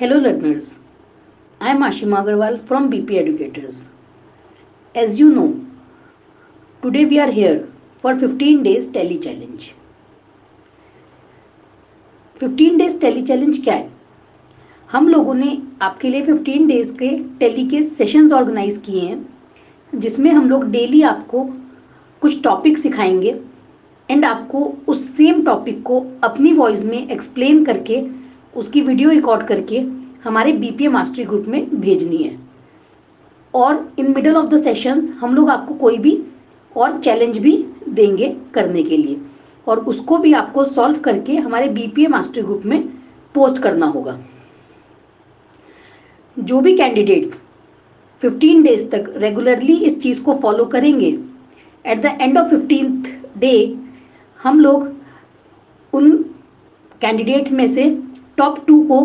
Hello learners, I am Ashima Agarwal from BP Educators. As you know, today we are here for 15 days tele challenge. 15 days tele challenge क्या है हम लोगों ने आपके लिए 15 days के टेली के सेशंस ऑर्गेनाइज किए हैं जिसमें हम लोग डेली आपको कुछ टॉपिक सिखाएँगे एंड आपको उस सेम टॉपिक को अपनी वॉइस में एक्सप्लेन करके उसकी वीडियो रिकॉर्ड करके हमारे बीपीए मास्टरी ग्रुप में भेजनी है। और in middle of the sessions हम लोग आपको कोई भी और चैलेंज भी देंगे करने के लिए। और उसको भी आपको सॉल्व करके हमारे बीपीए मास्टरी ग्रुप में पोस्ट करना होगा। जो भी कैंडिडेट्स 15 डेज़ तक रेगुलरली इस चीज़ को फॉलो करेंगे at the end of fifteenth day हम लोग उन कैंडिडेट में से टॉप टू को